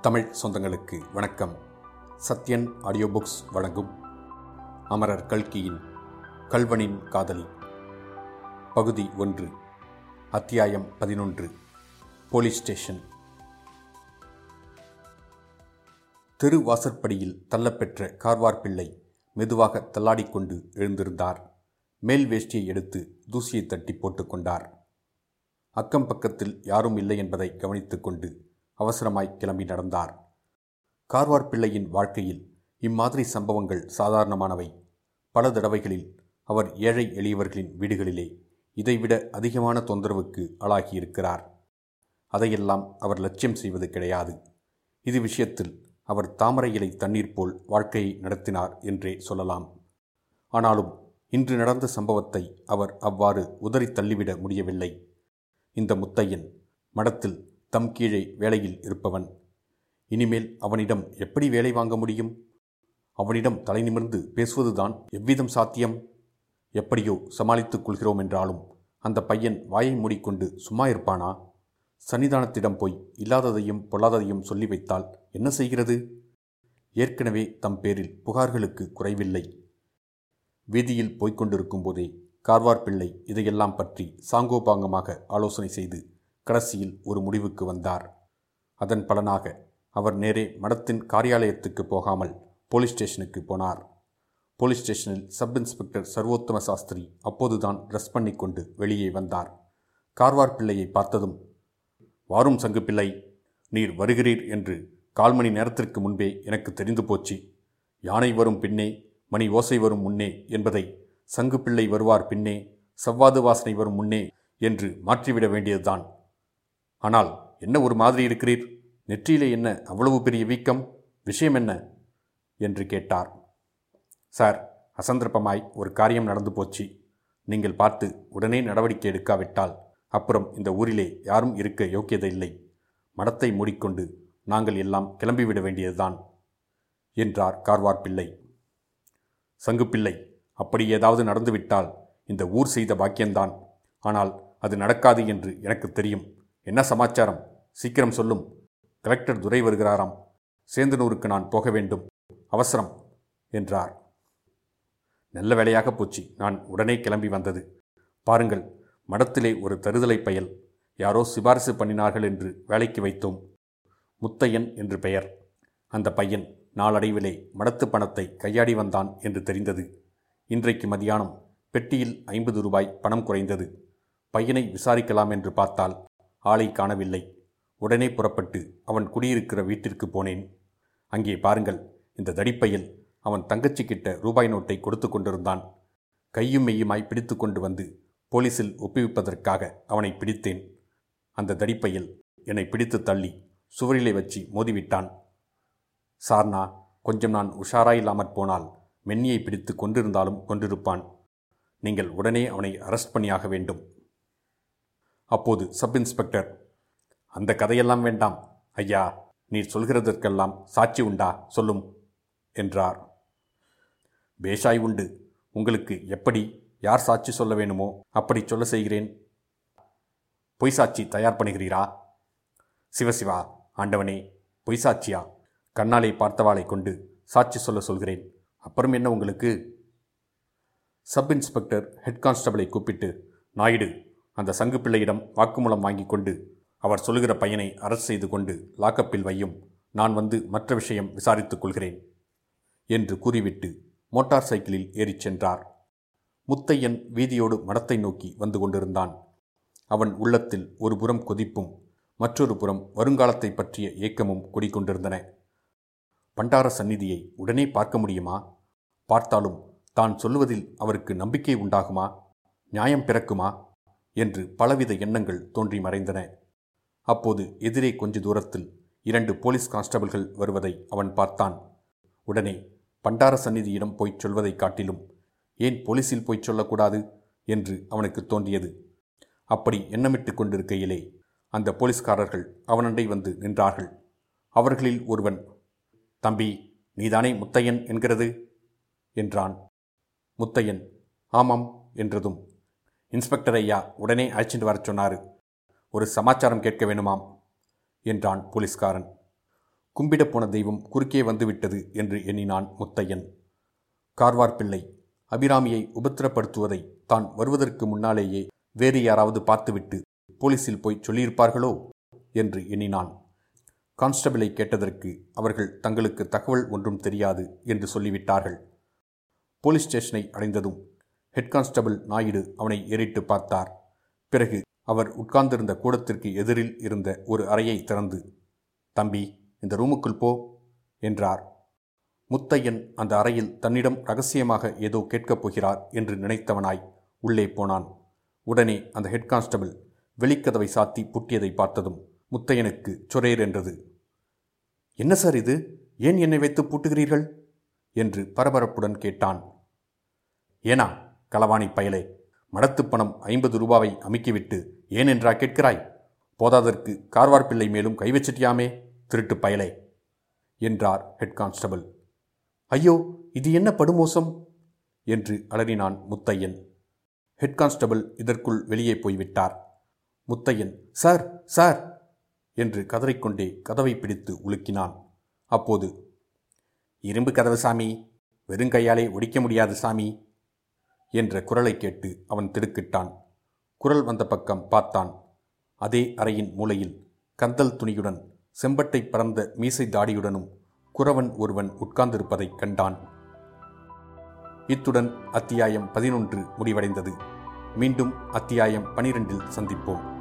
தமிழ் சொந்தங்களுக்கு வணக்கம். Sathyan audio books வழங்கும் அமரர் கல்கியின் கல்வனின் காதலி. பகுதி ஒன்று அத்தியாயம் பதினொன்று போலீஸ் ஸ்டேஷன். தெரு வாசற்படியில் தள்ளப்பெற்ற கார்வார் பிள்ளை மெதுவாக தள்ளாடிக்கொண்டு எழுந்திருந்தார். மேல் வேஷ்டியை எடுத்து தூசியை தட்டி போட்டுக்கொண்டார் அக்கம் பக்கத்தில் யாரும் இல்லை என்பதை கவனித்துக்கொண்டு அவசரமாய் கிளம்பி நடந்தார். கார்வார் பிள்ளையின் வாழ்க்கையில் இம்மாதிரி சம்பவங்கள் சாதாரணமானவை. பல தடவைகளில் அவர் ஏழை எளியவர்களின் வீடுகளிலே இதைவிட அதிகமான தொந்தரவுக்கு ஆளாகியிருக்கிறார். அதையெல்லாம் அவர் லட்சியம் செய்வது கிடையாது. இது விஷயத்தில் அவர் தாமரை இலை தண்ணீர் போல் வாழ்க்கையை நடத்தினார் என்றே சொல்லலாம். ஆனாலும் இன்று நடந்த சம்பவத்தை அவர் அவ்வாறு உதறி தள்ளிவிட முடியவில்லை. இந்த முத்தையன் மடத்தில் தம் கீழே வேலையில் இருப்பவன். இனிமேல் அவனிடம் எப்படி வேலை வாங்க முடியும்? அவனிடம் தலை நிமிர்ந்து பேசுவதுதான் எவ்விதம் சாத்தியம்? எப்படியோ சமாளித்துக் கொள்கிறோம் என்றாலும் அந்த பையன் வாயை மூடிக்கொண்டு சும்மா இருப்பானா? சன்னிதானத்திடம் போய் இல்லாததையும் பொல்லாததையும் சொல்லி வைத்தால் என்ன செய்கிறது? ஏற்கனவே தம் பேரில் புகார்களுக்கு குறைவில்லை. வீதியில் போய்க் கொண்டிருக்கும் போதே கார்வார் பிள்ளை இதையெல்லாம் பற்றி சாங்கோபாங்கமாக ஆலோசனை செய்து கடைசியில் ஒரு முடிவுக்கு வந்தார். அதன் பலனாக அவர் நேரே மடத்தின் காரியாலயத்துக்கு போகாமல் போலீஸ் ஸ்டேஷனுக்கு போனார். போலீஸ் ஸ்டேஷனில் சப் இன்ஸ்பெக்டர் சர்வோத்தம சாஸ்திரி அப்போதுதான் ட்ரெஸ் பண்ணிக்கொண்டு வெளியே வந்தார். கார்வார் பிள்ளையை பார்த்ததும் வாரும் சங்கு பிள்ளை நீர் வருகிறீர் என்று கால் மணி நேரத்திற்கு முன்பே எனக்கு தெரிந்து போச்சு. யானை வரும் பின்னே மணி ஓசை வரும் முன்னே என்பதை சங்கு பிள்ளை வருவார் பின்னே செவ்வாது வாசனை வரும் முன்னே என்று மாற்றிவிட வேண்டியதுதான். ஆனால் என்ன ஒரு மாதிரி இருக்கிறீர்? நெற்றியிலே என்ன அவ்வளவு பெரிய வீக்கம்? விஷயம் என்ன? என்று கேட்டார். சார் அசந்தர்ப்பமாய் ஒரு காரியம் நடந்து போச்சு. நீங்கள் பார்த்து உடனே நடவடிக்கை எடுக்காவிட்டால் அப்புறம் இந்த ஊரிலே யாரும் இருக்க யோக்கியதை இல்லை மடத்தை மூடிக்கொண்டு நாங்கள் எல்லாம் கிளம்பிவிட வேண்டியதுதான் என்றார் கார்வார் பிள்ளை. சங்குப்பிள்ளை அப்படி ஏதாவது நடந்துவிட்டால் இந்த ஊர் செய்த பாக்கியம்தான். ஆனால் அது நடக்காது என்று எனக்கு தெரியும். என்ன சமாச்சாரம்? சீக்கிரம் சொல்லும். கலெக்டர் துரை வருகிறாராம். சேந்தனூருக்கு நான் போக வேண்டும். அவசரம் என்றார். நல்ல வேலையாக போச்சு. நான் உடனே கிளம்பி வந்தது. பாருங்கள் மடத்திலே ஒரு தருதலை பயல். யாரோ சிபாரிசு பண்ணினார்கள் என்று வேலைக்கு வைத்தோம். முத்தையன் என்று பெயர். அந்த பையன் நாளடைவிலே மடத்து பணத்தை கையாடி வந்தான் என்று தெரிந்தது. இன்றைக்கு மதியானம் பெட்டியில் ஐம்பது ரூபாய் பணம் குறைந்தது. பையனை விசாரிக்கலாம் என்று பார்த்தால் ஆளை காணவில்லை. உடனே புறப்பட்டு அவன் குடியிருக்கிற வீட்டிற்கு போனேன். அங்கே பாருங்கள் இந்த தடிப்பையில் அவன் தங்கச்சி கிட்ட ரூபாய் நோட்டை கொடுத்து கொண்டிருந்தான். கையும் மெய்யுமாய் பிடித்து கொண்டு வந்து போலீஸில் ஒப்புவிப்பதற்காக அவனை பிடித்தேன். அந்த தடிப்பையில் என்னை பிடித்து தள்ளி சுவரிலே வச்சு மோதிவிட்டான். சார்னா கொஞ்சம் நான் உஷாராயில்லாமற் போனால் மென்னியை பிடித்து கொண்டிருந்தாலும் கொண்டிருப்பான். நீங்கள் உடனே அவனை அரெஸ்ட் பண்ணியாக வேண்டும். அப்போது சப் இன்ஸ்பெக்டர் அந்த கதையெல்லாம் வேண்டாம். ஐயா நீர் சொல்கிறதற்கெல்லாம் சாட்சி உண்டா? சொல்லும் என்றார். பேஷாய் உண்டு. உங்களுக்கு எப்படி யார் சாட்சி சொல்ல வேணுமோ அப்படி சொல்ல செய்கிறேன். பொய் சாட்சி தயார் பண்ணுகிறீரா? சிவசிவா ஆண்டவனே பொய் சாட்சியா? கண்ணாலை பார்த்தவாளை கொண்டு சாட்சி சொல்ல சொல்கிறேன். அப்புறம் என்ன உங்களுக்கு? சப் இன்ஸ்பெக்டர் ஹெட் கான்ஸ்டபிளை கூப்பிட்டு நாயுடு அந்த சங்கு பிள்ளையிடம் வாக்குமூலம் வாங்கி கொண்டு அவர் சொல்லுகிற பையனை அரசு செய்து கொண்டு லாக்கப்பில் வையும். நான் வந்து மற்ற விஷயம் விசாரித்துக் கொள்கிறேன் என்று கூறிவிட்டு மோட்டார் சைக்கிளில் ஏறிச் சென்றார். முத்தையன் வீதியோடு மடத்தை நோக்கி வந்து கொண்டிருந்தான். அவன் உள்ளத்தில் ஒரு புறம் கொதிப்பும் மற்றொரு புறம் வருங்காலத்தை பற்றிய ஏக்கமும் குடிக்கொண்டிருந்தன பண்டார சந்நிதியை உடனே பார்க்க முடியுமா? பார்த்தாலும் தான் சொல்லுவதில் அவருக்கு நம்பிக்கை உண்டாகுமா? நியாயம் பிறக்குமா? என்று பலவித எண்ணங்கள் தோன்றி மறைந்தன. அப்போது எதிரே கொஞ்ச தூரத்தில் இரண்டு போலீஸ் கான்ஸ்டபிள்கள் வருவதை அவன் பார்த்தான். உடனே பண்டார சந்நிதியிடம் போய்ச் சொல்வதைக் காட்டிலும் ஏன் போலீஸில் போய்ச் சொல்லக்கூடாது? என்று அவனுக்கு தோன்றியது. அப்படி எண்ணமிட்டு கொண்டிருக்கையிலே அந்த போலீஸ்காரர்கள் அவனண்டை வந்து நின்றார்கள். அவர்களில் ஒருவன் தம்பி நீதானே முத்தையன் என்கிறது? என்றான். முத்தையன் ஆமாம் என்றதும் இன்ஸ்பெக்டர் ஐயா உடனே அழைச்சிட்டு வரச் சொன்னார். ஒரு சமாச்சாரம் கேட்க வேணுமாம் என்றான் போலீஸ்காரன். கும்பிடப் போன தெய்வம் குறுக்கே வந்துவிட்டது என்று எண்ணினான் முத்தையன். கார்வார் பிள்ளை அபிராமியை உபத்திரப்படுத்துவதை தான் வருவதற்கு முன்னாலேயே வேறு யாராவது பார்த்துவிட்டு போலீஸில் போய் சொல்லியிருப்பார்களோ என்று எண்ணினான். கான்ஸ்டபிளை கேட்டதற்கு அவர்கள் தங்களுக்கு தகவல் ஒன்றும் தெரியாது என்று சொல்லிவிட்டார்கள். போலீஸ் ஸ்டேஷனை அடைந்ததும் ஹெட் கான்ஸ்டபிள் நாயுடு அவனை ஏறிட்டு பார்த்தார். பிறகு அவர் உட்கார்ந்திருந்த கூடத்திற்கு எதிரில் இருந்த ஒரு அறையை திறந்து தம்பி இந்த ரூமுக்குள் போ என்றார். முத்தையன் அந்த அறையில் தன்னிடம் ரகசியமாக ஏதோ கேட்கப் போகிறார் என்று நினைத்தவனாய் உள்ளே போனான். உடனே அந்த ஹெட் கான்ஸ்டபிள் வெளிக்கதவை சாத்தி புட்டியதை பார்த்ததும் முத்தையனுக்கு சொரேர் என்றது. என்ன சார் இது? ஏன் என்னை வைத்து பூட்டுகிறீர்கள்? என்று பரபரப்புடன் கேட்டான். ஏனா களவாணி பயலே மடத்துப் பணம் ஐம்பது ரூபாவை அமுக்கிவிட்டு ஏன் என்றா கேட்கிறாய்? போதாதற்கு கார்வார் பிள்ளை மேலும் கை வச்சிட்டியாமே? திருட்டு பயலே என்றார் ஹெட் கான்ஸ்டபிள். ஐயோ இது என்ன படுமோசம்? என்று அலறினான் முத்தையன். ஹெட் கான்ஸ்டபிள் இதற்குள் வெளியே போய்விட்டார். முத்தையன் சார் சார் என்று கதறிக்கொண்டே கதவை பிடித்து உலுக்கினான். அப்போது இரும்பு கதவு சாமி வெறுங்கையாலே ஒடிக்க முடியாது சாமி என்ற குரலை கேட்டு அவன் திடுக்கிட்டான். குரல் வந்த பக்கம் பார்த்தான். அதே அறையின் மூலையில் கந்தல் துணியுடன் செம்பட்டை பறந்த மீசை தாடியுடனும் குறவன் ஒருவன் உட்கார்ந்திருப்பதைக் கண்டான். இத்துடன் அத்தியாயம் பதினொன்று முடிவடைந்தது. மீண்டும் அத்தியாயம் பனிரெண்டில் சந்திப்போம்.